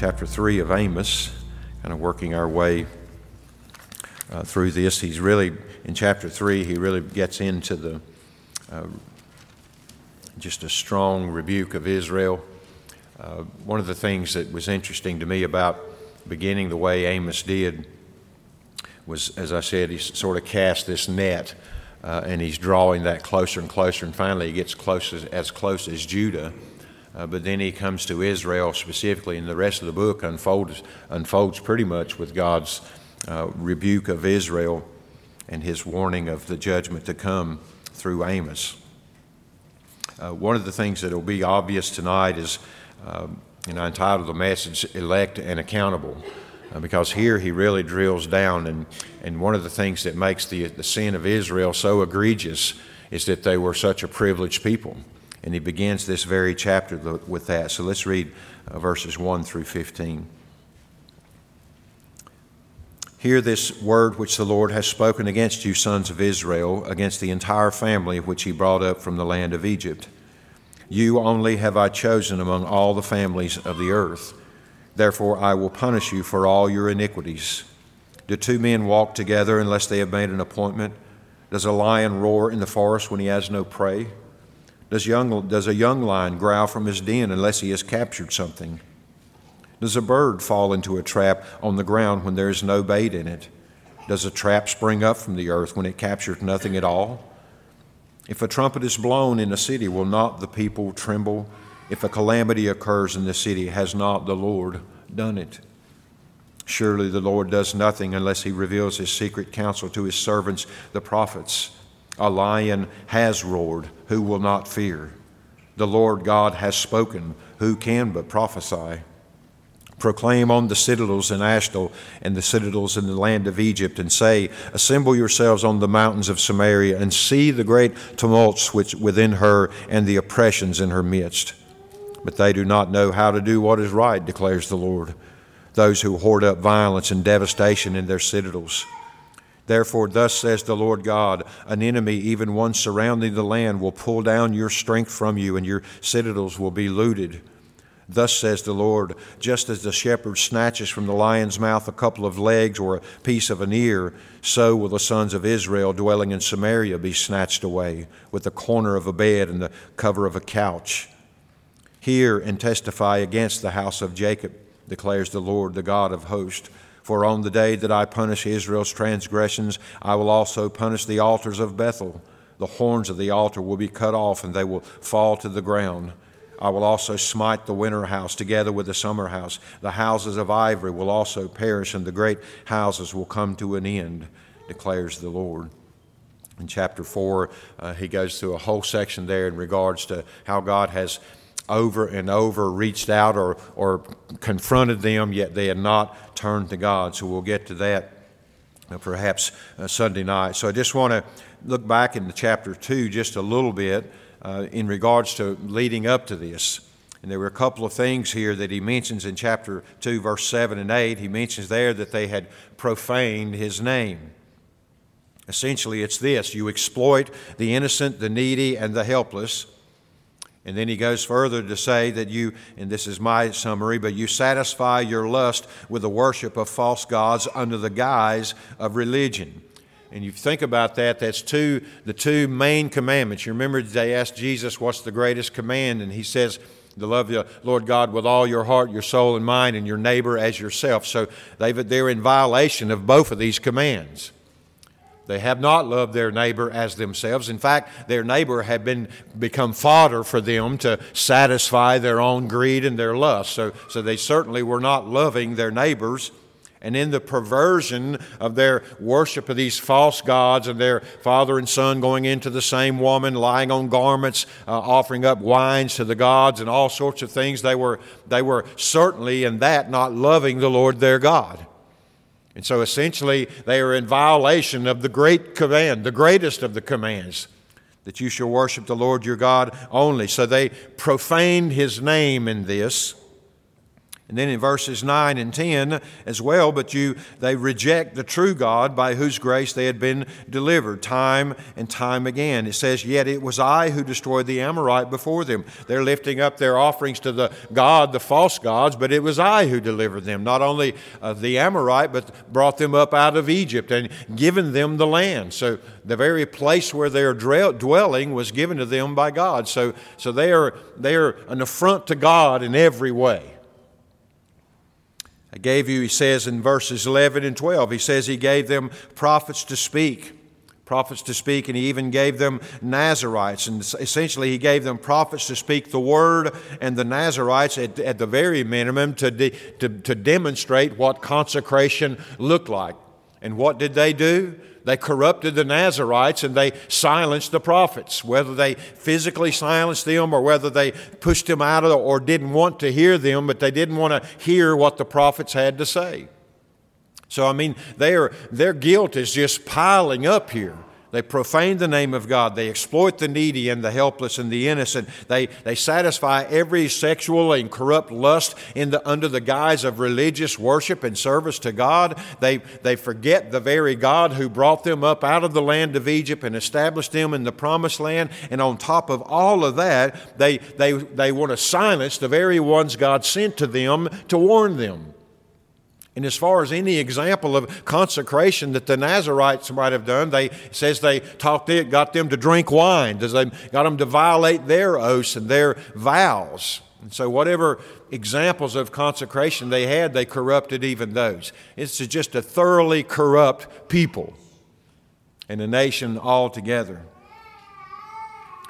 chapter 3 of Amos, kind of working our way uh, through this. He's really, in chapter 3, he really gets into the uh, just a strong rebuke of Israel. Uh, one of the things that was interesting to me about beginning the way Amos did was, as I said, he sort of cast this net uh, and he's drawing that closer and closer, and finally he gets close as, as close as Judah. Uh, but then he comes to Israel specifically, and the rest of the book unfolds, unfolds pretty much with God's uh, rebuke of Israel and his warning of the judgment to come through Amos. Uh, one of the things that will be obvious tonight is, uh, you know, entitled the message "Elect and Accountable." Uh, because here he really drills down. And, and one of the things that makes the, the sin of Israel so egregious is that they were such a privileged people. And he begins this very chapter with that. So let's read uh, verses 1 through 15. Hear this word which the Lord has spoken against you, sons of Israel, against the entire family which he brought up from the land of Egypt. You only have I chosen among all the families of the earth Therefore, I will punish you for all your iniquities. Do two men walk together unless they have made an appointment? Does a lion roar in the forest when he has no prey? Does, young, does a young lion growl from his den unless he has captured something? Does a bird fall into a trap on the ground when there is no bait in it? Does a trap spring up from the earth when it captures nothing at all? If a trumpet is blown in a city, will not the people tremble? If a calamity occurs in the city, has not the Lord done it? Surely the Lord does nothing unless he reveals his secret counsel to his servants, the prophets. A lion has roared, who will not fear? The Lord God has spoken, who can but prophesy? Proclaim on the citadels in Ashdod and the citadels in the land of Egypt, and say, Assemble yourselves on the mountains of Samaria, and see the great tumults which within her and the oppressions in her midst but they do not know how to do what is right, declares the Lord. Those who hoard up violence and devastation in their citadels. Therefore, thus says the Lord God an enemy, even one surrounding the land, will pull down your strength from you, and your citadels will be looted. Thus says the Lord just as the shepherd snatches from the lion's mouth a couple of legs or a piece of an ear, so will the sons of Israel dwelling in Samaria be snatched away, with the corner of a bed and the cover of a couch. Hear and testify against the house of Jacob, declares the Lord, the God of hosts. For on the day that I punish Israel's transgressions, I will also punish the altars of Bethel. The horns of the altar will be cut off, and they will fall to the ground. I will also smite the winter house together with the summer house. The houses of ivory will also perish, and the great houses will come to an end, declares the Lord. In chapter 4, uh, he goes through a whole section there in regards to how God has over and over reached out or, or confronted them, yet they had not turned to God. So we'll get to that uh, perhaps uh, Sunday night. So I just want to look back into chapter 2 just a little bit uh, in regards to leading up to this. And there were a couple of things here that he mentions in chapter 2, verse 7 and 8. He mentions there that they had profaned his name. Essentially, it's this you exploit the innocent, the needy, and the helpless and then he goes further to say that you, and this is my summary, but you satisfy your lust with the worship of false gods under the guise of religion. And you think about that, that's two, the two main commandments. You remember they asked Jesus, What's the greatest command? And he says, to love the Lord God with all your heart, your soul, and mind, and your neighbor as yourself. So they're in violation of both of these commands. They have not loved their neighbor as themselves. In fact, their neighbor had been become fodder for them to satisfy their own greed and their lust. So, so they certainly were not loving their neighbors. And in the perversion of their worship of these false gods and their father and son going into the same woman, lying on garments, uh, offering up wines to the gods, and all sorts of things, they were, they were certainly in that not loving the Lord their God. And so essentially, they are in violation of the great command, the greatest of the commands, that you shall worship the Lord your God only. So they profaned his name in this. And then in verses 9 and 10 as well, but you they reject the true God by whose grace they had been delivered time and time again. It says, Yet it was I who destroyed the Amorite before them. They're lifting up their offerings to the God, the false gods, but it was I who delivered them, not only uh, the Amorite, but brought them up out of Egypt and given them the land. So the very place where they're dwelling was given to them by God. So, so they, are, they are an affront to God in every way. I gave you, he says in verses 11 and 12, he says he gave them prophets to speak. Prophets to speak, and he even gave them Nazarites. And essentially, he gave them prophets to speak the word and the Nazarites at, at the very minimum to, de, to, to demonstrate what consecration looked like. And what did they do? They corrupted the Nazarites and they silenced the prophets. Whether they physically silenced them or whether they pushed them out of the, or didn't want to hear them, but they didn't want to hear what the prophets had to say. So, I mean, their, their guilt is just piling up here. They profane the name of God. They exploit the needy and the helpless and the innocent. They, they satisfy every sexual and corrupt lust in the, under the guise of religious worship and service to God. They, they forget the very God who brought them up out of the land of Egypt and established them in the promised land. And on top of all of that, they, they, they want to silence the very ones God sent to them to warn them. And as far as any example of consecration that the Nazarites might have done, they says they talked it, got them to drink wine, does they got them to violate their oaths and their vows. And so whatever examples of consecration they had, they corrupted even those. It's just a thoroughly corrupt people and a nation altogether.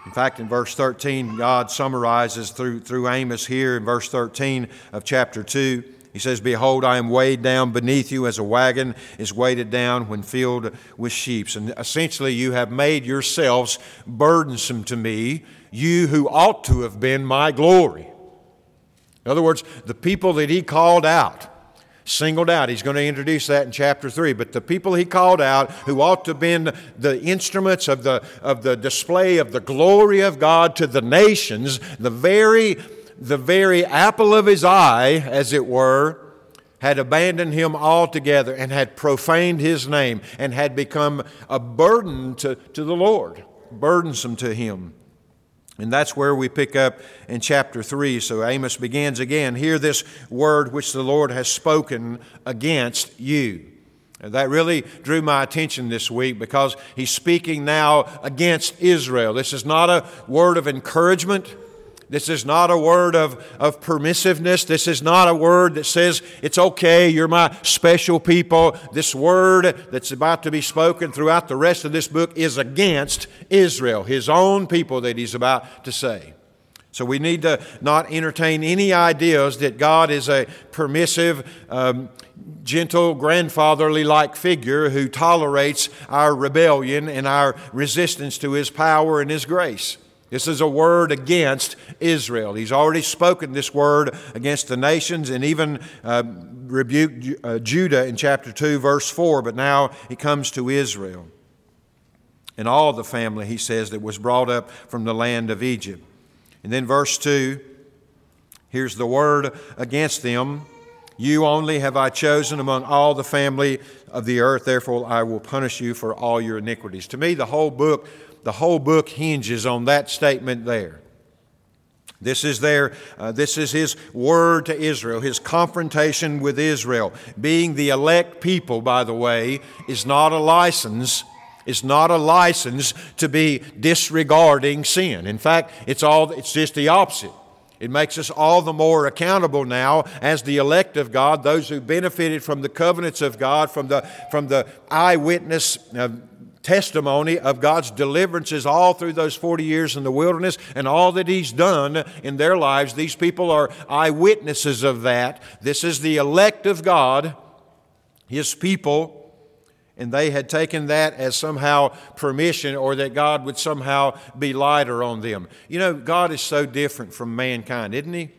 In fact, in verse 13, God summarizes through, through Amos here in verse 13 of chapter 2. He says, Behold, I am weighed down beneath you as a wagon is weighted down when filled with sheep. And essentially, you have made yourselves burdensome to me, you who ought to have been my glory. In other words, the people that he called out, singled out. He's going to introduce that in chapter 3. But the people he called out, who ought to have been the instruments of the, of the display of the glory of God to the nations, the very the very apple of his eye, as it were, had abandoned him altogether and had profaned his name and had become a burden to, to the Lord, burdensome to him. And that's where we pick up in chapter 3. So Amos begins again Hear this word which the Lord has spoken against you. And that really drew my attention this week because he's speaking now against Israel. This is not a word of encouragement. This is not a word of, of permissiveness. This is not a word that says, it's okay, you're my special people. This word that's about to be spoken throughout the rest of this book is against Israel, his own people that he's about to say. So we need to not entertain any ideas that God is a permissive, um, gentle, grandfatherly like figure who tolerates our rebellion and our resistance to his power and his grace. This is a word against Israel. He's already spoken this word against the nations and even uh, rebuked uh, Judah in chapter 2, verse 4, but now he comes to Israel. And all the family, he says, that was brought up from the land of Egypt. And then verse 2, here's the word against them. You only have I chosen among all the family of the earth, therefore I will punish you for all your iniquities. To me, the whole book the whole book hinges on that statement there. This is their, uh, this is his word to Israel, his confrontation with Israel. Being the elect people, by the way, is not a license. It's not a license to be disregarding sin. In fact, it's all, it's just the opposite. It makes us all the more accountable now as the elect of God, those who benefited from the covenants of God, from the, from the eyewitness uh, testimony of God's deliverances all through those 40 years in the wilderness and all that He's done in their lives. These people are eyewitnesses of that. This is the elect of God, His people. And they had taken that as somehow permission or that God would somehow be lighter on them. You know, God is so different from mankind, isn't He?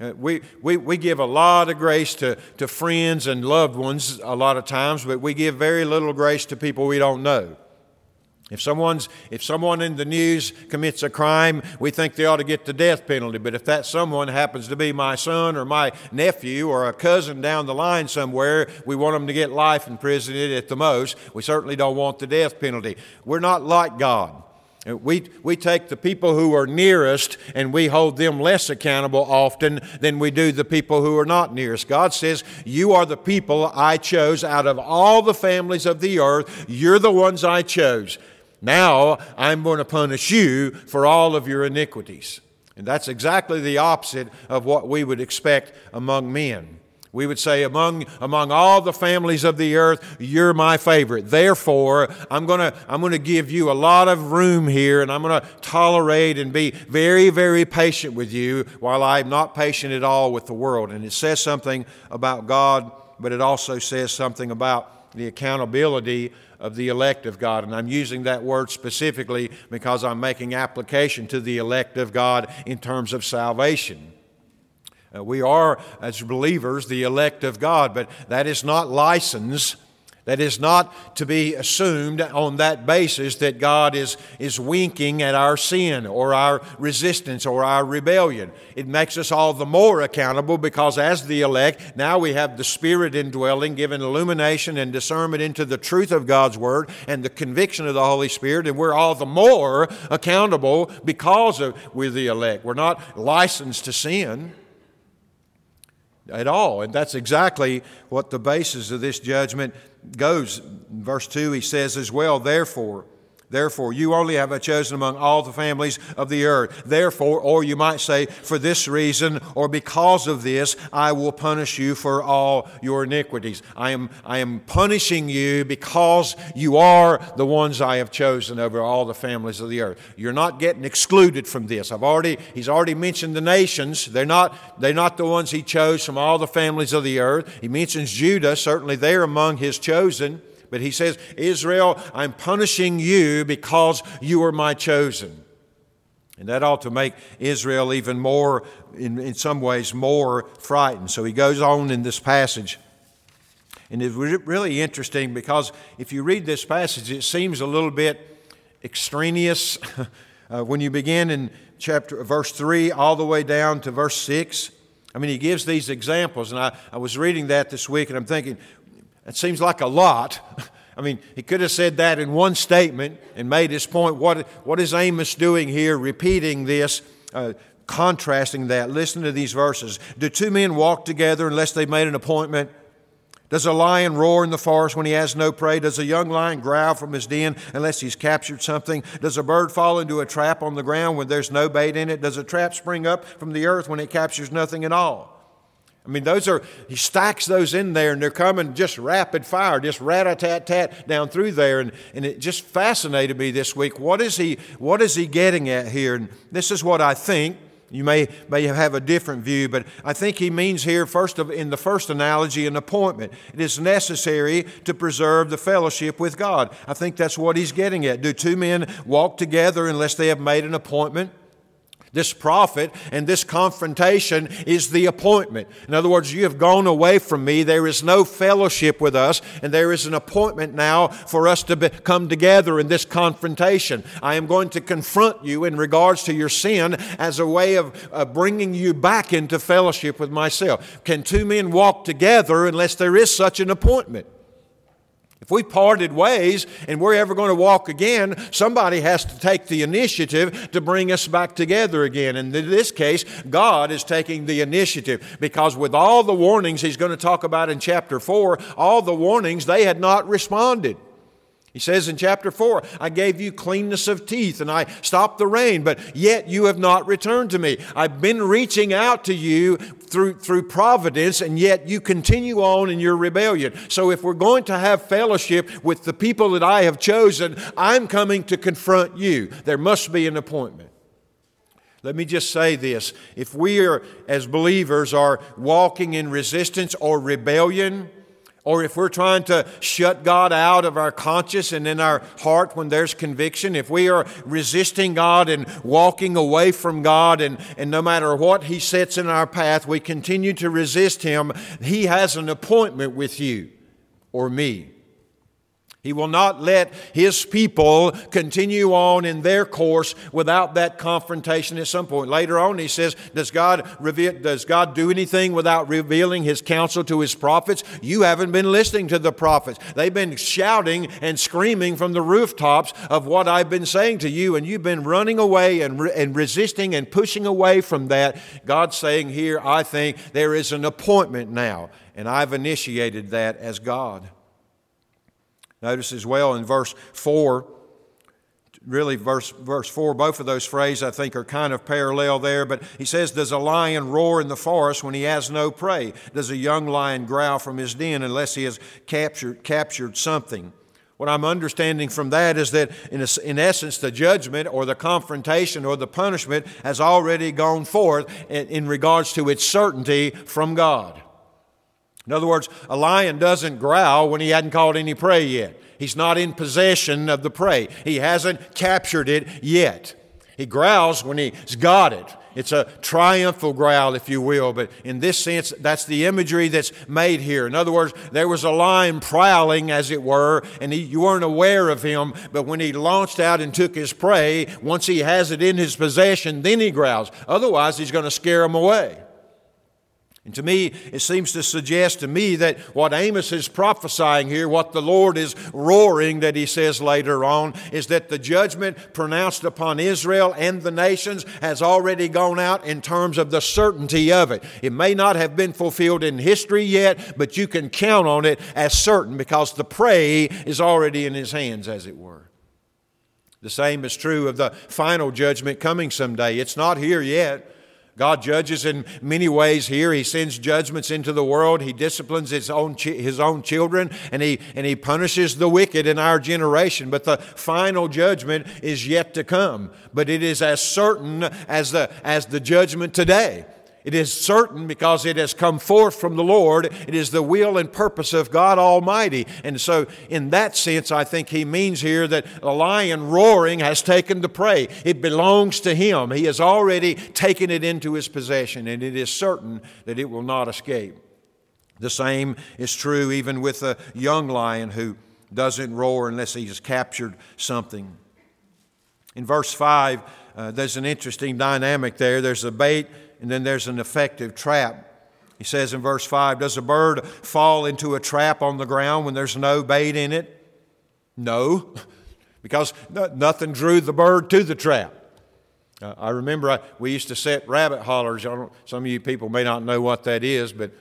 Uh, we, we, we give a lot of grace to, to friends and loved ones a lot of times, but we give very little grace to people we don't know. If someone's if someone in the news commits a crime, we think they ought to get the death penalty. But if that someone happens to be my son or my nephew or a cousin down the line somewhere, we want them to get life in prison at the most. We certainly don't want the death penalty. We're not like God. We, we take the people who are nearest and we hold them less accountable often than we do the people who are not nearest. God says, You are the people I chose out of all the families of the earth. You're the ones I chose. Now I'm going to punish you for all of your iniquities. And that's exactly the opposite of what we would expect among men. We would say, among, among all the families of the earth, you're my favorite. Therefore, I'm going to I'm to give you a lot of room here, and I'm going to tolerate and be very, very patient with you while I'm not patient at all with the world. And it says something about God, but it also says something about the accountability of the elect of God. And I'm using that word specifically because I'm making application to the elect of God in terms of salvation. Uh, we are, as believers, the elect of God, but that is not license. That is not to be assumed on that basis that God is, is winking at our sin or our resistance or our rebellion. It makes us all the more accountable because, as the elect, now we have the Spirit indwelling, given illumination and discernment into the truth of God's Word and the conviction of the Holy Spirit, and we're all the more accountable because of, we're the elect. We're not licensed to sin at all. And that's exactly what the basis of this judgment goes. Verse 2, he says as well, therefore, Therefore, you only have a chosen among all the families of the earth. Therefore, or you might say, for this reason or because of this, I will punish you for all your iniquities. I am, I am punishing you because you are the ones I have chosen over all the families of the earth. You're not getting excluded from this. I've already, he's already mentioned the nations. They're not, they're not the ones he chose from all the families of the earth. He mentions Judah. Certainly they're among his chosen. But he says, Israel, I'm punishing you because you are my chosen. And that ought to make Israel even more, in, in some ways, more frightened. So he goes on in this passage. And it's really interesting because if you read this passage, it seems a little bit extraneous. uh, when you begin in chapter verse 3 all the way down to verse 6, I mean, he gives these examples. And I, I was reading that this week and I'm thinking, it seems like a lot. I mean, he could have said that in one statement and made his point. What, what is Amos doing here, repeating this, uh, contrasting that? Listen to these verses. Do two men walk together unless they've made an appointment? Does a lion roar in the forest when he has no prey? Does a young lion growl from his den unless he's captured something? Does a bird fall into a trap on the ground when there's no bait in it? Does a trap spring up from the earth when it captures nothing at all? I mean, those are, he stacks those in there and they're coming just rapid fire, just rat a tat tat down through there. And, and it just fascinated me this week. What is, he, what is he getting at here? And this is what I think. You may, may have a different view, but I think he means here, first of, in the first analogy, an appointment. It is necessary to preserve the fellowship with God. I think that's what he's getting at. Do two men walk together unless they have made an appointment? This prophet and this confrontation is the appointment. In other words, you have gone away from me. There is no fellowship with us, and there is an appointment now for us to be, come together in this confrontation. I am going to confront you in regards to your sin as a way of uh, bringing you back into fellowship with myself. Can two men walk together unless there is such an appointment? If we parted ways and we're ever going to walk again, somebody has to take the initiative to bring us back together again. And in this case, God is taking the initiative because with all the warnings he's going to talk about in chapter 4, all the warnings, they had not responded. He says in chapter 4, I gave you cleanness of teeth and I stopped the rain, but yet you have not returned to me. I've been reaching out to you through, through providence, and yet you continue on in your rebellion. So if we're going to have fellowship with the people that I have chosen, I'm coming to confront you. There must be an appointment. Let me just say this. If we are, as believers, are walking in resistance or rebellion, or if we're trying to shut God out of our conscience and in our heart when there's conviction, if we are resisting God and walking away from God, and, and no matter what He sets in our path, we continue to resist Him, He has an appointment with you or me. He will not let his people continue on in their course without that confrontation at some point. Later on, he says, Does God, reveal, does God do anything without revealing his counsel to his prophets? You haven't been listening to the prophets. They've been shouting and screaming from the rooftops of what I've been saying to you, and you've been running away and, re- and resisting and pushing away from that. God's saying here, I think there is an appointment now, and I've initiated that as God. Notice as well in verse 4, really verse, verse 4, both of those phrases I think are kind of parallel there, but he says, Does a lion roar in the forest when he has no prey? Does a young lion growl from his den unless he has captured, captured something? What I'm understanding from that is that, in, a, in essence, the judgment or the confrontation or the punishment has already gone forth in, in regards to its certainty from God. In other words, a lion doesn't growl when he hadn't caught any prey yet. He's not in possession of the prey. He hasn't captured it yet. He growls when he's got it. It's a triumphal growl, if you will, but in this sense, that's the imagery that's made here. In other words, there was a lion prowling, as it were, and he, you weren't aware of him, but when he launched out and took his prey, once he has it in his possession, then he growls. Otherwise, he's going to scare him away. And to me, it seems to suggest to me that what Amos is prophesying here, what the Lord is roaring that he says later on, is that the judgment pronounced upon Israel and the nations has already gone out in terms of the certainty of it. It may not have been fulfilled in history yet, but you can count on it as certain because the prey is already in his hands, as it were. The same is true of the final judgment coming someday. It's not here yet. God judges in many ways here. He sends judgments into the world. He disciplines his own, his own children, and he, and he punishes the wicked in our generation. But the final judgment is yet to come. But it is as certain as the, as the judgment today. It is certain because it has come forth from the Lord. It is the will and purpose of God Almighty. And so, in that sense, I think he means here that a lion roaring has taken the prey. It belongs to him. He has already taken it into his possession, and it is certain that it will not escape. The same is true even with a young lion who doesn't roar unless he has captured something. In verse 5, uh, there's an interesting dynamic there. There's a bait and then there's an effective trap. He says in verse 5 Does a bird fall into a trap on the ground when there's no bait in it? No, because nothing drew the bird to the trap. Uh, I remember I, we used to set rabbit hollers. some of you people may not know what that is, but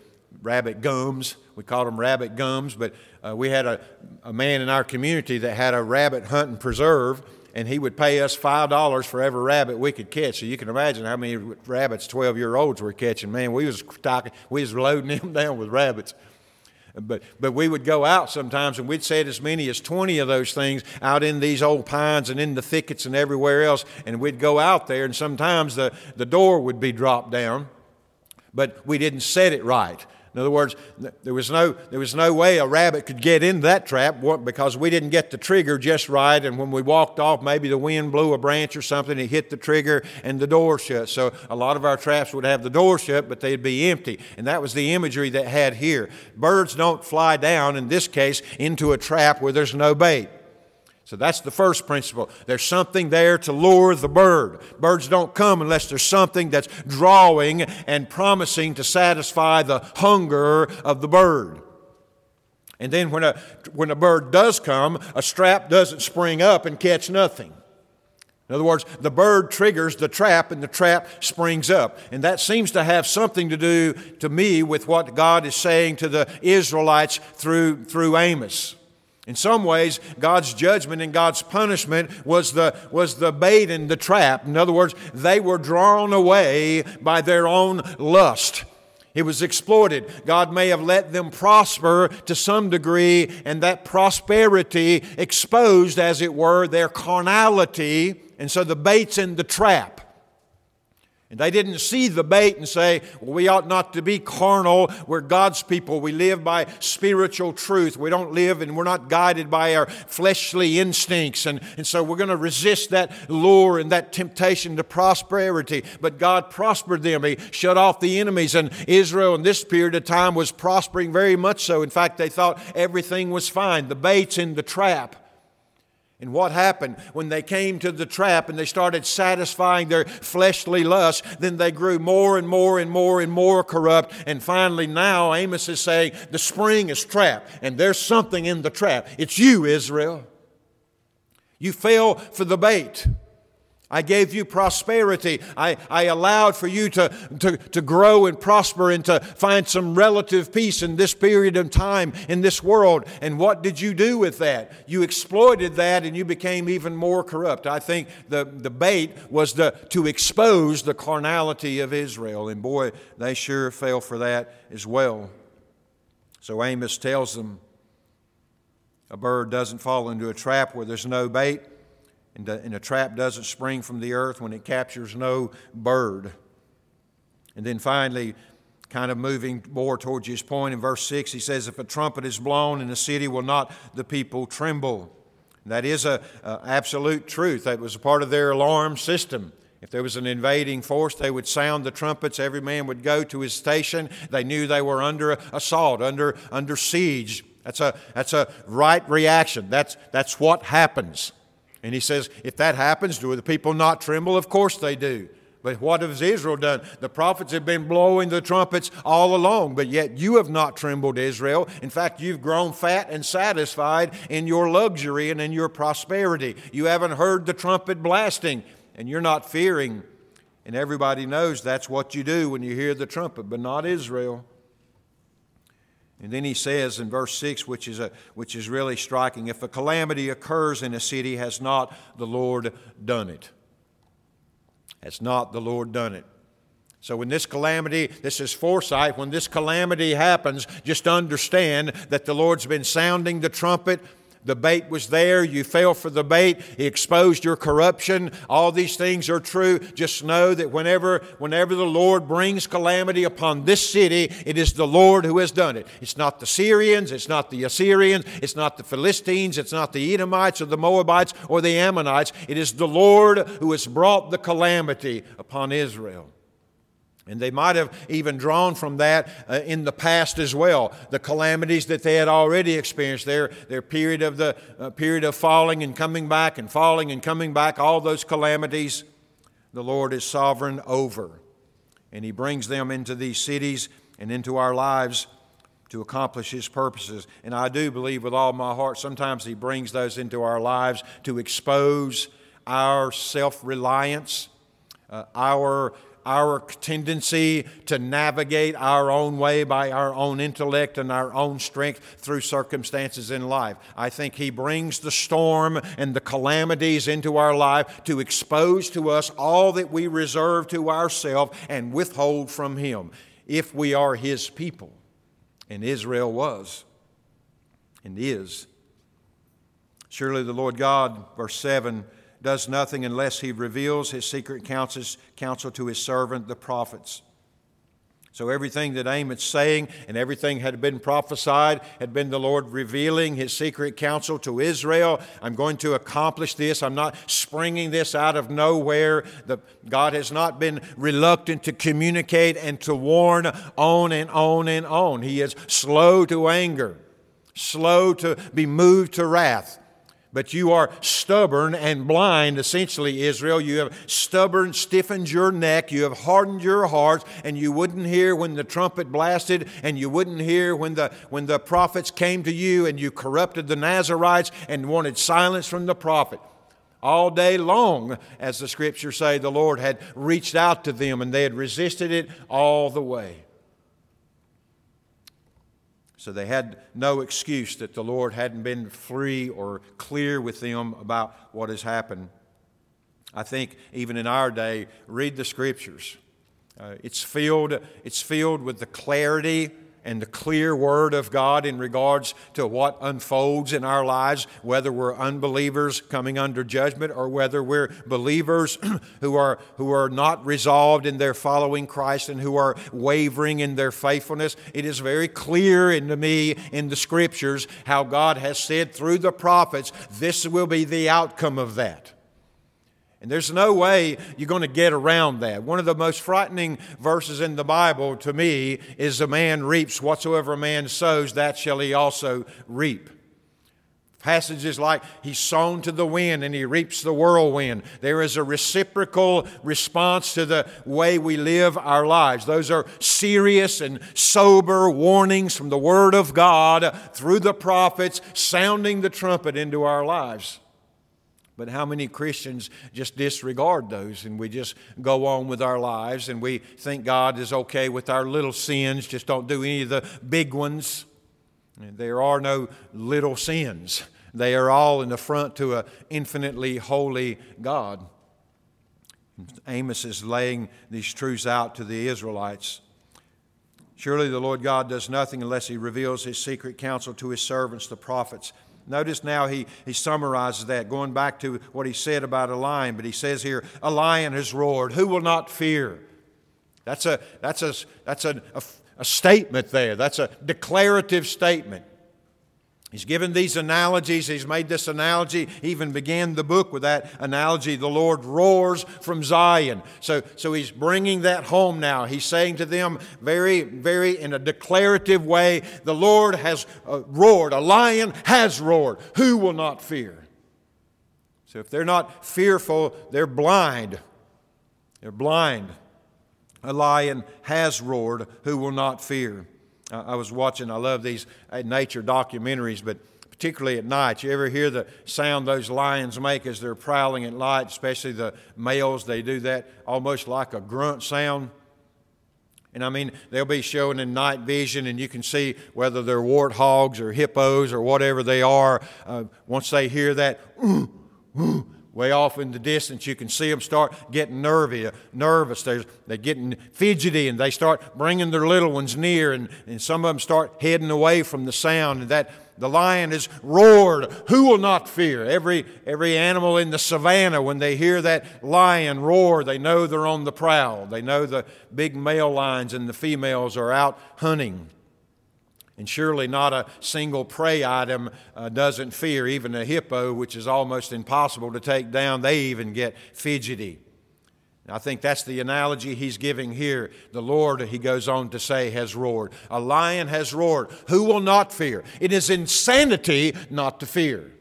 rabbit gums. We called them rabbit gums. But uh, we had a, a man in our community that had a rabbit hunting preserve and he would pay us five dollars for every rabbit we could catch. So you can imagine how many rabbits twelve year olds were catching. Man, we was talking, we was loading them down with rabbits. But, but we would go out sometimes and we'd set as many as 20 of those things out in these old pines and in the thickets and everywhere else. And we'd go out there, and sometimes the, the door would be dropped down, but we didn't set it right. In other words, there was no, there was no way a rabbit could get into that trap because we didn't get the trigger just right. And when we walked off, maybe the wind blew a branch or something, it hit the trigger and the door shut. So a lot of our traps would have the door shut, but they'd be empty. And that was the imagery that had here. Birds don't fly down, in this case, into a trap where there's no bait. So that's the first principle. There's something there to lure the bird. Birds don't come unless there's something that's drawing and promising to satisfy the hunger of the bird. And then when a, when a bird does come, a strap doesn't spring up and catch nothing. In other words, the bird triggers the trap and the trap springs up. And that seems to have something to do to me with what God is saying to the Israelites through, through Amos. In some ways, God's judgment and God's punishment was the, was the bait and the trap. In other words, they were drawn away by their own lust. It was exploited. God may have let them prosper to some degree, and that prosperity exposed, as it were, their carnality. And so the bait's in the trap. And they didn't see the bait and say, well, we ought not to be carnal. We're God's people. We live by spiritual truth. We don't live and we're not guided by our fleshly instincts. And, and so we're going to resist that lure and that temptation to prosperity. But God prospered them. He shut off the enemies. And Israel in this period of time was prospering very much so. In fact, they thought everything was fine. The bait's in the trap. And what happened when they came to the trap and they started satisfying their fleshly lust? Then they grew more and more and more and more corrupt. And finally, now Amos is saying the spring is trapped, and there's something in the trap. It's you, Israel. You fell for the bait. I gave you prosperity. I, I allowed for you to, to, to grow and prosper and to find some relative peace in this period of time in this world. And what did you do with that? You exploited that and you became even more corrupt. I think the, the bait was the, to expose the carnality of Israel. And boy, they sure fell for that as well. So Amos tells them a bird doesn't fall into a trap where there's no bait and, a trap doesn't spring from the earth when it captures no bird. And then finally, kind of moving more towards his point in verse 6, he says, If a trumpet is blown in a city, will not the people tremble? That is a, a absolute truth. That was a part of their alarm system. If there was an invading force, they would sound the trumpets. Every man would go to his station. They knew they were under assault, under, under siege. That's a, that's a right reaction. That's, that's what happens. And he says, if that happens, do the people not tremble? Of course they do. But what has Israel done? The prophets have been blowing the trumpets all along, but yet you have not trembled, Israel. In fact, you've grown fat and satisfied in your luxury and in your prosperity. You haven't heard the trumpet blasting, and you're not fearing. And everybody knows that's what you do when you hear the trumpet, but not Israel. And then he says in verse 6, which is, a, which is really striking if a calamity occurs in a city, has not the Lord done it? Has not the Lord done it? So, when this calamity, this is foresight, when this calamity happens, just understand that the Lord's been sounding the trumpet the bait was there. You fell for the bait. He exposed your corruption. All these things are true. Just know that whenever, whenever the Lord brings calamity upon this city, it is the Lord who has done it. It's not the Syrians. It's not the Assyrians. It's not the Philistines. It's not the Edomites or the Moabites or the Ammonites. It is the Lord who has brought the calamity upon Israel. And they might have even drawn from that uh, in the past as well, the calamities that they had already experienced, their, their period, of the, uh, period of falling and coming back and falling and coming back, all those calamities, the Lord is sovereign over. And He brings them into these cities and into our lives to accomplish His purposes. And I do believe with all my heart, sometimes He brings those into our lives to expose our self reliance, uh, our our tendency to navigate our own way by our own intellect and our own strength through circumstances in life. I think He brings the storm and the calamities into our life to expose to us all that we reserve to ourselves and withhold from Him if we are His people. And Israel was and is. Surely the Lord God, verse 7, does nothing unless he reveals his secret counsel to his servant, the prophets. So everything that Amos saying and everything had been prophesied had been the Lord revealing his secret counsel to Israel. I'm going to accomplish this. I'm not springing this out of nowhere. The, God has not been reluctant to communicate and to warn on and on and on. He is slow to anger, slow to be moved to wrath. But you are stubborn and blind, essentially, Israel. You have stubborn, stiffened your neck. You have hardened your heart, and you wouldn't hear when the trumpet blasted, and you wouldn't hear when the, when the prophets came to you, and you corrupted the Nazarites and wanted silence from the prophet. All day long, as the scriptures say, the Lord had reached out to them, and they had resisted it all the way. So they had no excuse that the Lord hadn't been free or clear with them about what has happened. I think even in our day, read the scriptures. Uh, it's, filled, it's filled with the clarity and the clear word of God in regards to what unfolds in our lives, whether we're unbelievers coming under judgment or whether we're believers who are, who are not resolved in their following Christ and who are wavering in their faithfulness. It is very clear in me in the scriptures how God has said through the prophets, this will be the outcome of that. And there's no way you're going to get around that. One of the most frightening verses in the Bible to me is a man reaps whatsoever a man sows, that shall he also reap. Passages like he's sown to the wind and he reaps the whirlwind. There is a reciprocal response to the way we live our lives. Those are serious and sober warnings from the Word of God through the prophets, sounding the trumpet into our lives. But how many Christians just disregard those and we just go on with our lives and we think God is okay with our little sins, just don't do any of the big ones? There are no little sins. They are all in the front to an infinitely holy God. Amos is laying these truths out to the Israelites. Surely the Lord God does nothing unless he reveals his secret counsel to his servants, the prophets. Notice now he, he summarizes that, going back to what he said about a lion, but he says here, A lion has roared. Who will not fear? That's a, that's a, that's a, a, a statement there. That's a declarative statement. He's given these analogies. He's made this analogy, he even began the book with that analogy. The Lord roars from Zion. So, so he's bringing that home now. He's saying to them very, very in a declarative way, the Lord has uh, roared. A lion has roared. Who will not fear? So if they're not fearful, they're blind. They're blind. A lion has roared. Who will not fear? I was watching, I love these uh, nature documentaries, but particularly at night. You ever hear the sound those lions make as they're prowling at night, especially the males? They do that almost like a grunt sound. And I mean, they'll be showing in night vision, and you can see whether they're warthogs or hippos or whatever they are. Uh, once they hear that, way off in the distance, you can see them start getting nervy, uh, nervous. They're, they're getting fidgety and they start bringing their little ones near, and, and some of them start heading away from the sound. And that the lion has roared. Who will not fear? Every, every animal in the savannah, when they hear that lion roar, they know they're on the prowl. They know the big male lions and the females are out hunting. And surely not a single prey item uh, doesn't fear. Even a hippo, which is almost impossible to take down, they even get fidgety. I think that's the analogy he's giving here. The Lord, he goes on to say, has roared. A lion has roared. Who will not fear? It is insanity not to fear.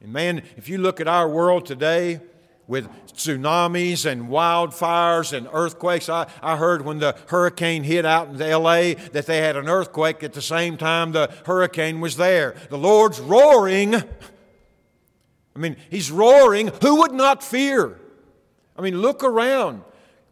And man, if you look at our world today, with tsunamis and wildfires and earthquakes. I, I heard when the hurricane hit out in LA that they had an earthquake at the same time the hurricane was there. The Lord's roaring. I mean, He's roaring. Who would not fear? I mean, look around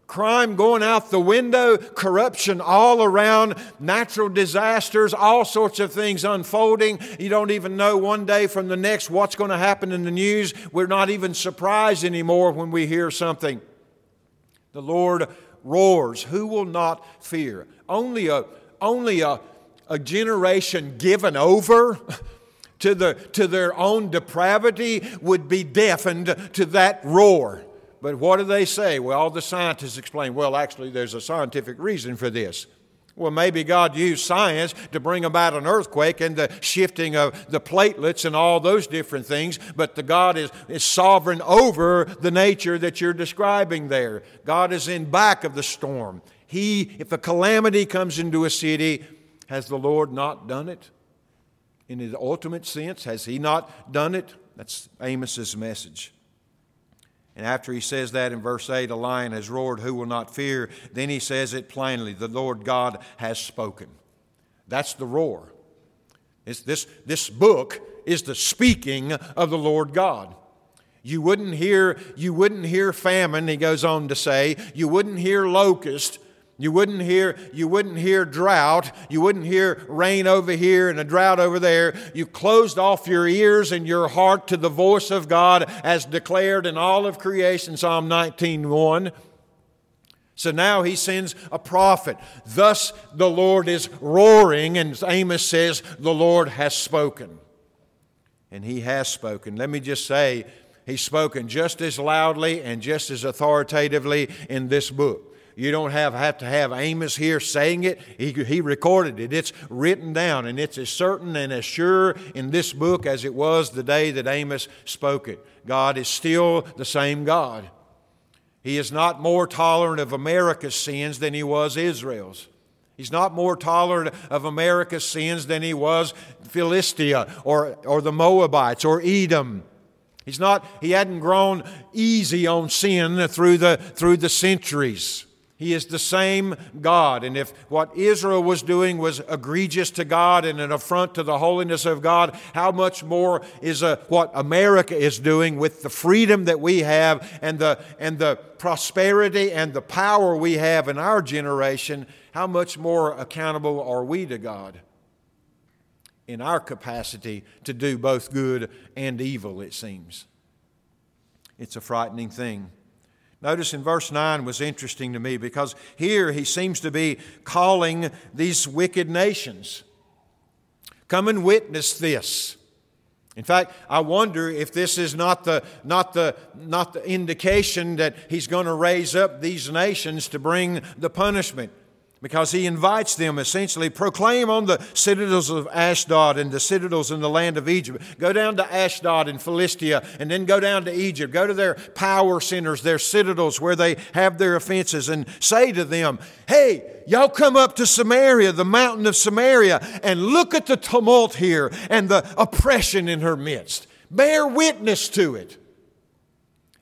crime going out the window, corruption all around, natural disasters, all sorts of things unfolding. You don't even know one day from the next what's going to happen in the news. We're not even surprised anymore when we hear something. The Lord roars. Who will not fear? Only a, only a, a generation given over. To, the, to their own depravity would be deafened to that roar. But what do they say? Well, all the scientists explain, well, actually, there's a scientific reason for this. Well, maybe God used science to bring about an earthquake and the shifting of the platelets and all those different things, but the God is, is sovereign over the nature that you're describing there. God is in back of the storm. He, if a calamity comes into a city, has the Lord not done it? In the ultimate sense, has He not done it? That's Amos's message. And after he says that in verse 8, a lion has roared, who will not fear? Then he says it plainly the Lord God has spoken. That's the roar. It's this, this book is the speaking of the Lord God. You wouldn't hear, you wouldn't hear famine, he goes on to say. You wouldn't hear locust. You wouldn't hear you wouldn't hear drought, you wouldn't hear rain over here and a drought over there. You closed off your ears and your heart to the voice of God as declared in all of creation Psalm 19:1. So now he sends a prophet. Thus the Lord is roaring, and Amos says, The Lord has spoken. And he has spoken. Let me just say, he's spoken just as loudly and just as authoritatively in this book. You don't have, have to have Amos here saying it. He, he recorded it. It's written down, and it's as certain and as sure in this book as it was the day that Amos spoke it. God is still the same God. He is not more tolerant of America's sins than he was Israel's. He's not more tolerant of America's sins than he was Philistia or, or the Moabites or Edom. He's not, he hadn't grown easy on sin through the, through the centuries. He is the same God. And if what Israel was doing was egregious to God and an affront to the holiness of God, how much more is what America is doing with the freedom that we have and the, and the prosperity and the power we have in our generation? How much more accountable are we to God in our capacity to do both good and evil, it seems? It's a frightening thing. Notice in verse 9 was interesting to me because here he seems to be calling these wicked nations. Come and witness this. In fact, I wonder if this is not the, not the, not the indication that he's going to raise up these nations to bring the punishment because he invites them essentially proclaim on the citadels of Ashdod and the citadels in the land of Egypt. Go down to Ashdod in Philistia and then go down to Egypt. Go to their power centers, their citadels where they have their offenses and say to them, Hey, y'all come up to Samaria, the mountain of Samaria, and look at the tumult here and the oppression in her midst. Bear witness to it.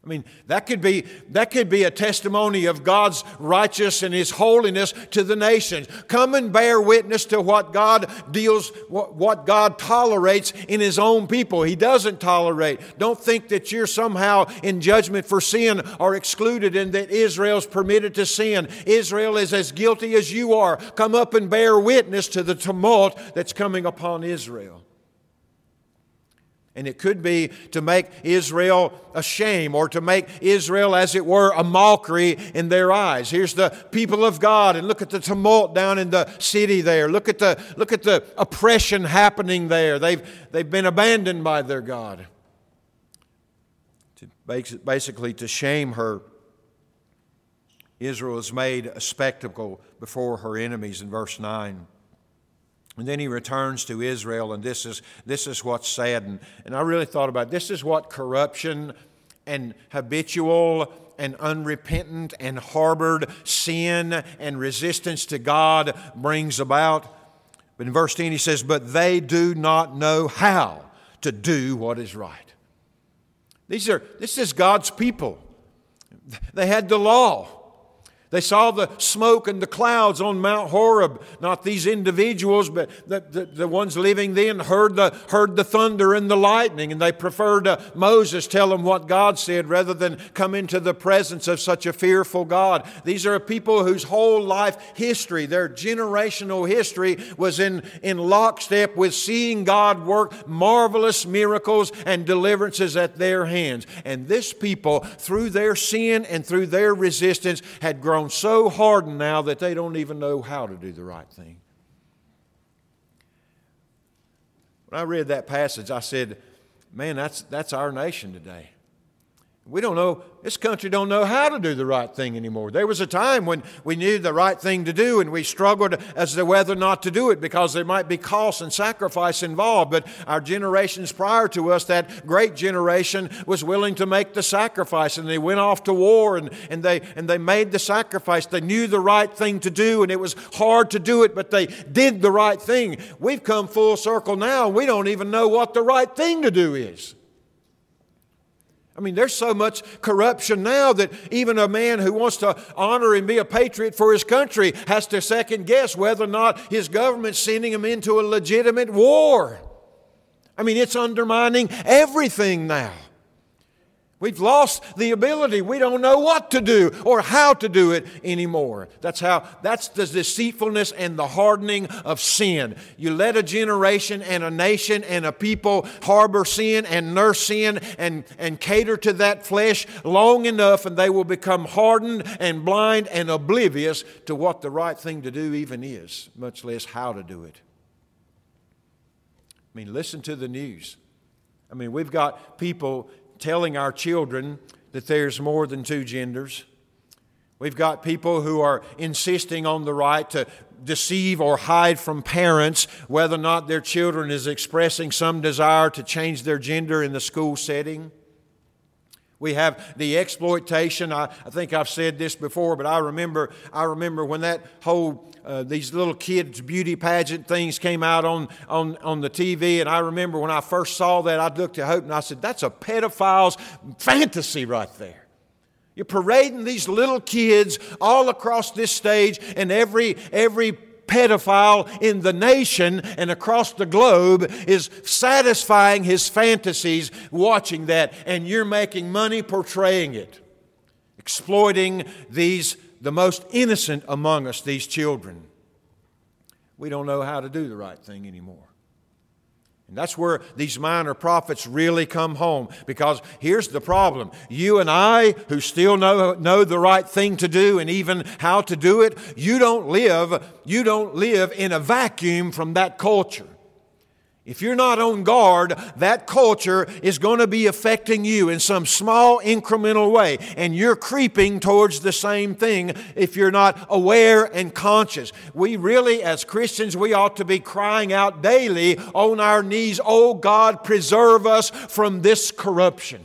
I mean, that could be that could be a testimony of God's righteousness and his holiness to the nations. Come and bear witness to what God deals what, God tolerates in his own people. He doesn't tolerate. Don't think that you're somehow in judgment for sin or excluded and that Israel's permitted to sin. Israel is as guilty as you are. Come up and bear witness to the tumult that's coming upon Israel. And it could be to make Israel a shame or to make Israel, as it were, a mockery in their eyes. Here's the people of God, and look at the tumult down in the city there. Look at the, look at the oppression happening there. They've, they've been abandoned by their God. To basically, to shame her, Israel is made a spectacle before her enemies in verse 9. And then he returns to Israel, and this is, this is what's sad. And, and I really thought about it. this is what corruption and habitual and unrepentant and harbored sin and resistance to God brings about. But in verse 10, he says, But they do not know how to do what is right. These are, this is God's people. They had the law. They saw the smoke and the clouds on Mount Horeb. Not these individuals, but the, the, the ones living then heard the, heard the thunder and the lightning, and they preferred uh, Moses tell them what God said rather than come into the presence of such a fearful God. These are people whose whole life history, their generational history, was in, in lockstep with seeing God work marvelous miracles and deliverances at their hands. And this people, through their sin and through their resistance, had grown grown so hardened now that they don't even know how to do the right thing. When I read that passage, I said, man, that's, that's our nation today. We don't know, this country don't know how to do the right thing anymore. There was a time when we knew the right thing to do and we struggled as to whether or not to do it because there might be cost and sacrifice involved. But our generations prior to us, that great generation was willing to make the sacrifice and they went off to war and, and, they, and they made the sacrifice. They knew the right thing to do and it was hard to do it, but they did the right thing. We've come full circle now. We don't even know what the right thing to do is. I mean, there's so much corruption now that even a man who wants to honor and be a patriot for his country has to second guess whether or not his government's sending him into a legitimate war. I mean, it's undermining everything now. We've lost the ability. We don't know what to do or how to do it anymore. That's how that's the deceitfulness and the hardening of sin. You let a generation and a nation and a people harbor sin and nurse sin and, and cater to that flesh long enough, and they will become hardened and blind and oblivious to what the right thing to do even is, much less how to do it. I mean, listen to the news. I mean, we've got people telling our children that there's more than two genders. We've got people who are insisting on the right to deceive or hide from parents whether or not their children is expressing some desire to change their gender in the school setting. We have the exploitation. I, I think I've said this before, but I remember, I remember when that whole uh, these little kids beauty pageant things came out on, on, on the TV. And I remember when I first saw that, I looked at Hope and I said, That's a pedophile's fantasy right there. You're parading these little kids all across this stage, and every, every pedophile in the nation and across the globe is satisfying his fantasies watching that, and you're making money portraying it, exploiting these, the most innocent among us, these children. We don't know how to do the right thing anymore. And that's where these minor prophets really come home because here's the problem. You and I, who still know, know the right thing to do and even how to do it, you don't live, you don't live in a vacuum from that culture. If you're not on guard, that culture is going to be affecting you in some small incremental way, and you're creeping towards the same thing if you're not aware and conscious. We really, as Christians, we ought to be crying out daily on our knees, Oh God, preserve us from this corruption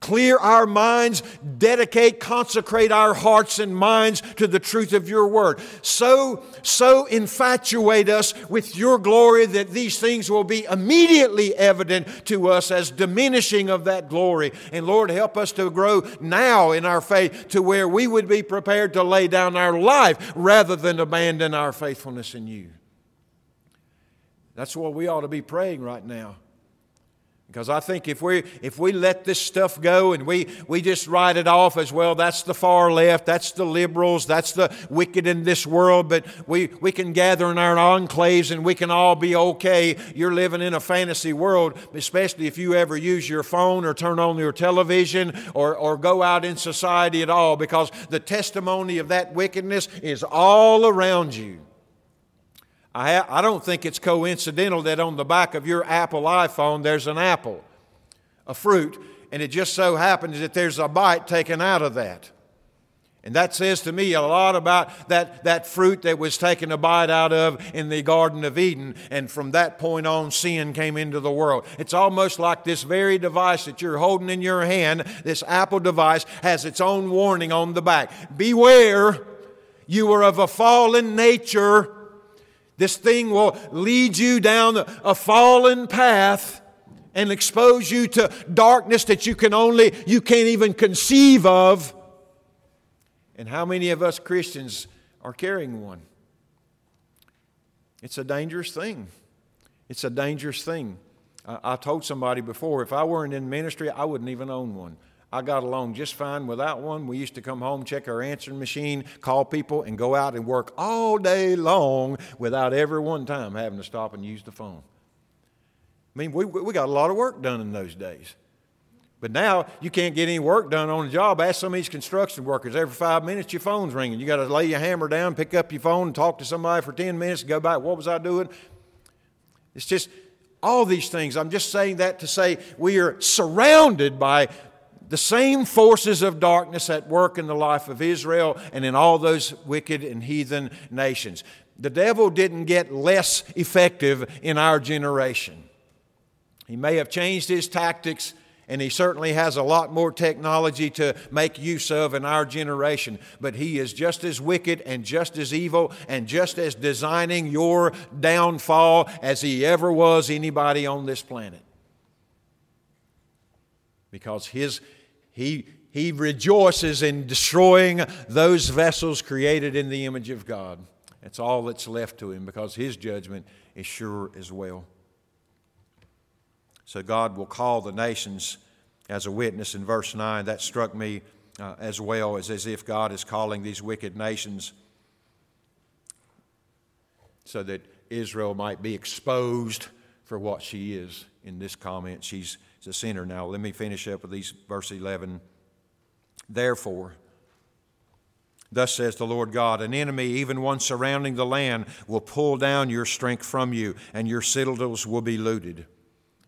clear our minds, dedicate, consecrate our hearts and minds to the truth of your word. So, so infatuate us with your glory that these things will be immediately evident to us as diminishing of that glory. And Lord, help us to grow now in our faith to where we would be prepared to lay down our life rather than abandon our faithfulness in you. That's what we ought to be praying right now. Because I think if we, if we let this stuff go and we, we just write it off as well, that's the far left, that's the liberals, that's the wicked in this world, but we, we can gather in our enclaves and we can all be okay. You're living in a fantasy world, especially if you ever use your phone or turn on your television or, or go out in society at all, because the testimony of that wickedness is all around you. I, I don't think it's coincidental that on the back of your Apple iPhone there's an apple, a fruit, and it just so happens that there's a bite taken out of that. And that says to me a lot about that, that fruit that was taken a bite out of in the Garden of Eden. And from that point on, sin came into the world. It's almost like this very device that you're holding in your hand, this Apple device, has its own warning on the back. Beware, you are of a fallen nature this thing will lead you down a fallen path and expose you to darkness that you can only, you can't even conceive of. And how many of us Christians are carrying one? It's a dangerous thing. It's a dangerous thing. I, I told somebody before if I weren't in ministry, I wouldn't even own one. I got along just fine without one. We used to come home, check our answering machine, call people, and go out and work all day long without ever one time having to stop and use the phone. I mean, we, we got a lot of work done in those days. But now you can't get any work done on a job. Ask some of these construction workers. Every five minutes, your phone's ringing. You got to lay your hammer down, pick up your phone, talk to somebody for 10 minutes, go back. What was I doing? It's just all these things. I'm just saying that to say we are surrounded by the same forces of darkness at work in the life of Israel and in all those wicked and heathen nations. The devil didn't get less effective in our generation. He may have changed his tactics, and he certainly has a lot more technology to make use of in our generation, but he is just as wicked and just as evil and just as designing your downfall as he ever was anybody on this planet. Because his he, he rejoices in destroying those vessels created in the image of God. That's all that's left to him because his judgment is sure as well. So God will call the nations as a witness in verse 9. That struck me uh, as well as as if God is calling these wicked nations so that Israel might be exposed for what she is. In this comment, she's a sinner. Now, let me finish up with these verse 11. Therefore, Thus says the Lord God An enemy, even one surrounding the land, will pull down your strength from you, and your citadels will be looted.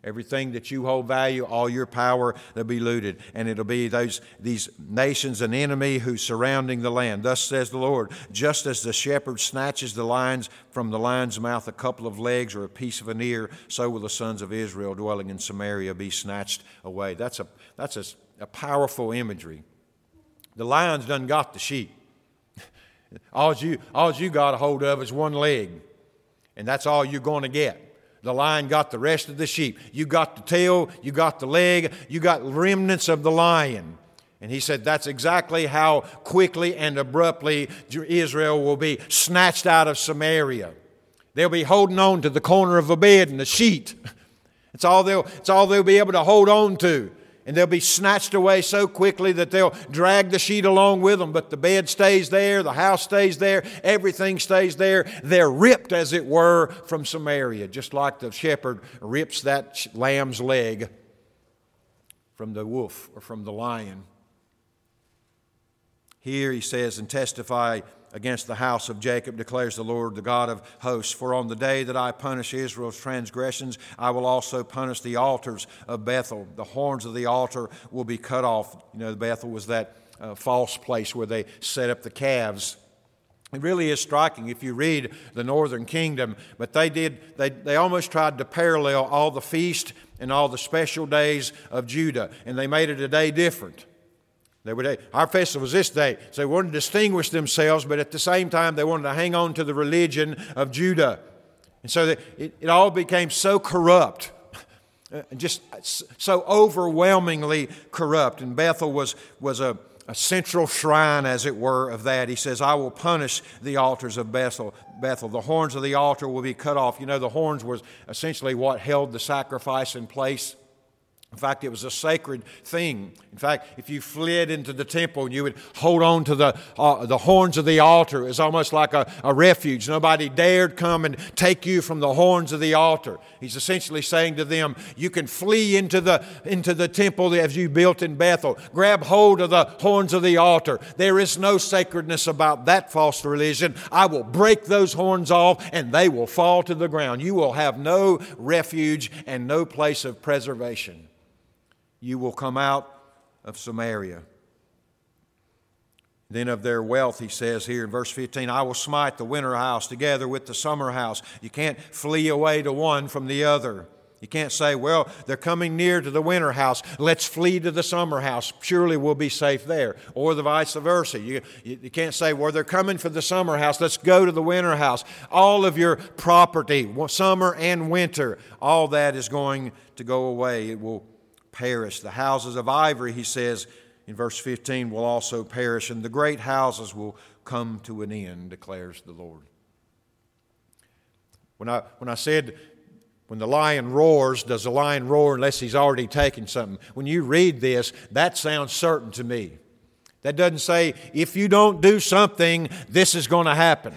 Everything that you hold value, all your power, they'll be looted. And it'll be those, these nations, an enemy who's surrounding the land. Thus says the Lord, just as the shepherd snatches the lions from the lion's mouth, a couple of legs or a piece of an ear, so will the sons of Israel dwelling in Samaria be snatched away. That's a, that's a, a powerful imagery. The lions done got the sheep. all you, all you got a hold of is one leg, and that's all you're going to get. The lion got the rest of the sheep. You got the tail, you got the leg, you got remnants of the lion. And he said that's exactly how quickly and abruptly Israel will be snatched out of Samaria. They'll be holding on to the corner of a bed and a sheet. It's all they'll, it's all they'll be able to hold on to and they'll be snatched away so quickly that they'll drag the sheet along with them. But the bed stays there, the house stays there, everything stays there. They're ripped, as it were, from Samaria, just like the shepherd rips that lamb's leg from the wolf or from the lion. Here he says, and testify against the house of Jacob, declares the Lord, the God of hosts. For on the day that I punish Israel's transgressions, I will also punish the altars of Bethel. The horns of the altar will be cut off. You know, Bethel was that uh, false place where they set up the calves. It really is striking if you read the northern kingdom, but they did, they, they almost tried to parallel all the feast and all the special days of Judah, and they made it a day different. They would, our festival was this day. So they wanted to distinguish themselves, but at the same time, they wanted to hang on to the religion of Judah. And so it, it all became so corrupt, uh, just so overwhelmingly corrupt. And Bethel was, was a, a central shrine, as it were, of that. He says, I will punish the altars of Bethel. Bethel. The horns of the altar will be cut off. You know, the horns was essentially what held the sacrifice in place. In fact, it was a sacred thing. In fact, if you fled into the temple and you would hold on to the, uh, the horns of the altar, it was almost like a, a refuge. Nobody dared come and take you from the horns of the altar. He's essentially saying to them, You can flee into the, into the temple as you built in Bethel. Grab hold of the horns of the altar. There is no sacredness about that false religion. I will break those horns off and they will fall to the ground. You will have no refuge and no place of preservation you will come out of Samaria. Then of their wealth, he says here in verse 15, I will smite the winter house together with the summer house. You can't flee away to one from the other. You can't say, well, they're coming near to the winter house. Let's flee to the summer house. Surely we'll be safe there. Or the vice versa. You, you, you, can't say, well, they're coming for the summer house. Let's go to the winter house. All of your property, summer and winter, all that is going to go away. It will perish. The houses of ivory, he says in verse 15, will also perish, and the great houses will come to an end, declares the Lord. When I, when I said, when the lion roars, does the lion roar unless he's already taken something? When you read this, that sounds certain to me. That doesn't say, if you don't do something, this is going to happen.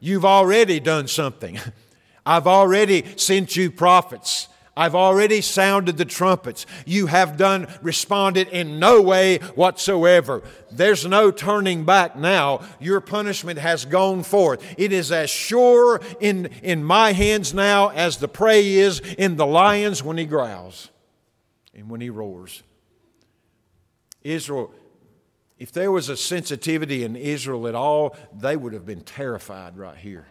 You've already done something. I've already sent you prophets. I've already sounded the trumpets. You have done, responded in no way whatsoever. There's no turning back now. Your punishment has gone forth. It is as sure in, in my hands now as the prey is in the lion's when he growls and when he roars. Israel, if there was a sensitivity in Israel at all, they would have been terrified right here.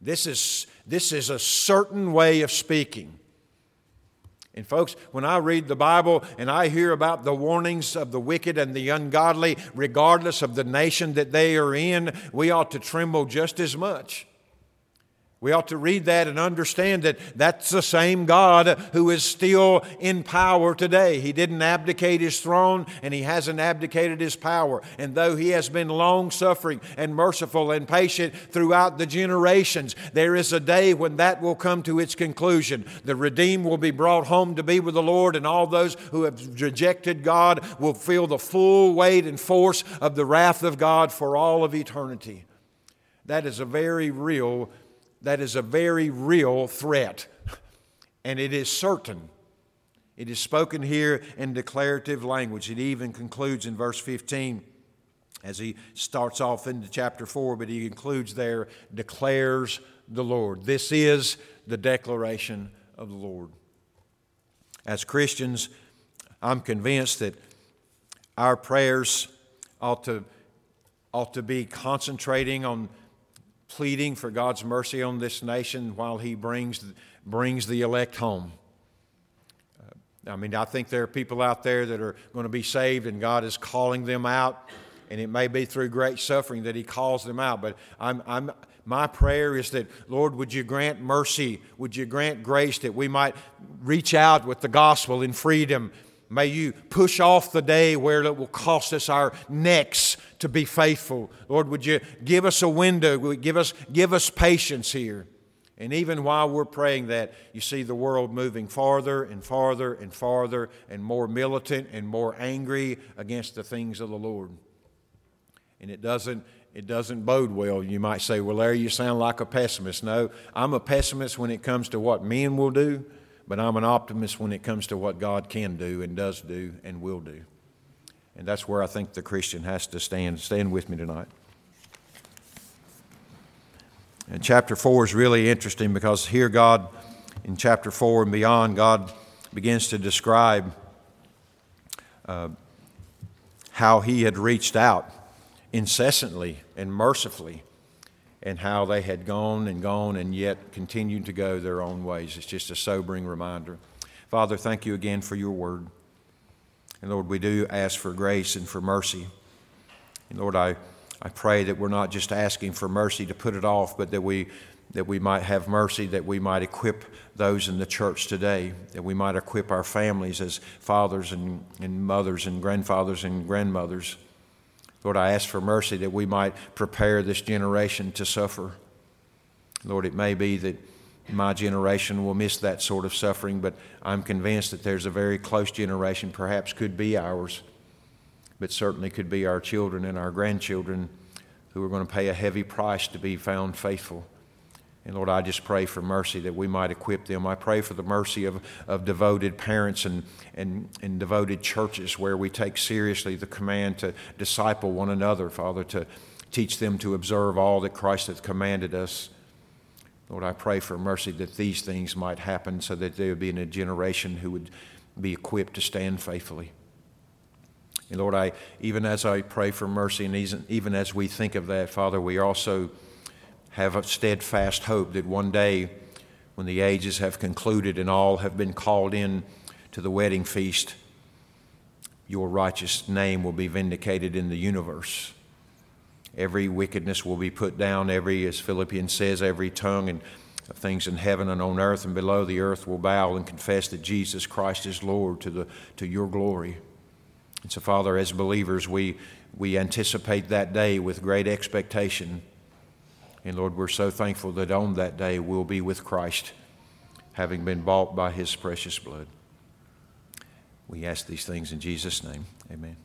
This is, this is a certain way of speaking. And, folks, when I read the Bible and I hear about the warnings of the wicked and the ungodly, regardless of the nation that they are in, we ought to tremble just as much. We ought to read that and understand that that's the same God who is still in power today. He didn't abdicate his throne and he hasn't abdicated his power. And though he has been long suffering and merciful and patient throughout the generations, there is a day when that will come to its conclusion. The redeemed will be brought home to be with the Lord, and all those who have rejected God will feel the full weight and force of the wrath of God for all of eternity. That is a very real that is a very real threat, and it is certain. It is spoken here in declarative language. It even concludes in verse 15 as he starts off into chapter 4, but he includes there, declares the Lord. This is the declaration of the Lord. As Christians, I'm convinced that our prayers ought to, ought to be concentrating on pleading for God's mercy on this nation while He brings, brings the elect home. Uh, I mean, I think there are people out there that are going to be saved, and God is calling them out, and it may be through great suffering that He calls them out. But I'm, I'm, my prayer is that, Lord, would you grant mercy? Would you grant grace that we might reach out with the gospel in freedom? May you push off the day where it will cost us our necks to be faithful. Lord, would you give us a window? Give us, give us patience here. And even while we're praying that, you see the world moving farther and farther and farther and more militant and more angry against the things of the Lord. And it doesn't, it doesn't bode well. You might say, well, Larry, you sound like a pessimist. No, I'm a pessimist when it comes to what men will do, but I'm an optimist when it comes to what God can do and does do and will do. And that's where I think the Christian has to stand. Stand with me tonight. And chapter 4 is really interesting because here, God, in chapter 4 and beyond, God begins to describe uh, how He had reached out incessantly and mercifully, and how they had gone and gone and yet continued to go their own ways. It's just a sobering reminder. Father, thank you again for your word. And Lord, we do ask for grace and for mercy. And Lord, I, I pray that we're not just asking for mercy to put it off, but that we, that we might have mercy, that we might equip those in the church today, that we might equip our families as fathers and, and mothers and grandfathers and grandmothers. Lord, I ask for mercy that we might prepare this generation to suffer. Lord, it may be that my generation will miss that sort of suffering, but I'm convinced that there's a very close generation, perhaps could be ours, but certainly could be our children and our grandchildren who are going to pay a heavy price to be found faithful. And Lord, I just pray for mercy that we might equip them. I pray for the mercy of, of devoted parents and, and, and devoted churches where we take seriously the command to disciple one another, Father, to teach them to observe all that Christ hath commanded us. Lord, I pray for mercy that these things might happen so that there would be a generation who would be equipped to stand faithfully. And Lord, I, even as I pray for mercy and even as we think of that, Father, we also have a steadfast hope that one day when the ages have concluded and all have been called in to the wedding feast, your righteous name will be vindicated in the universe. Every wickedness will be put down. Every, as Philippians says, every tongue and things in heaven and on earth and below the earth will bow and confess that Jesus Christ is Lord to, the, to your glory. And so, Father, as believers, we, we anticipate that day with great expectation. And Lord, we're so thankful that on that day we'll be with Christ, having been bought by his precious blood. We ask these things in Jesus' name. Amen.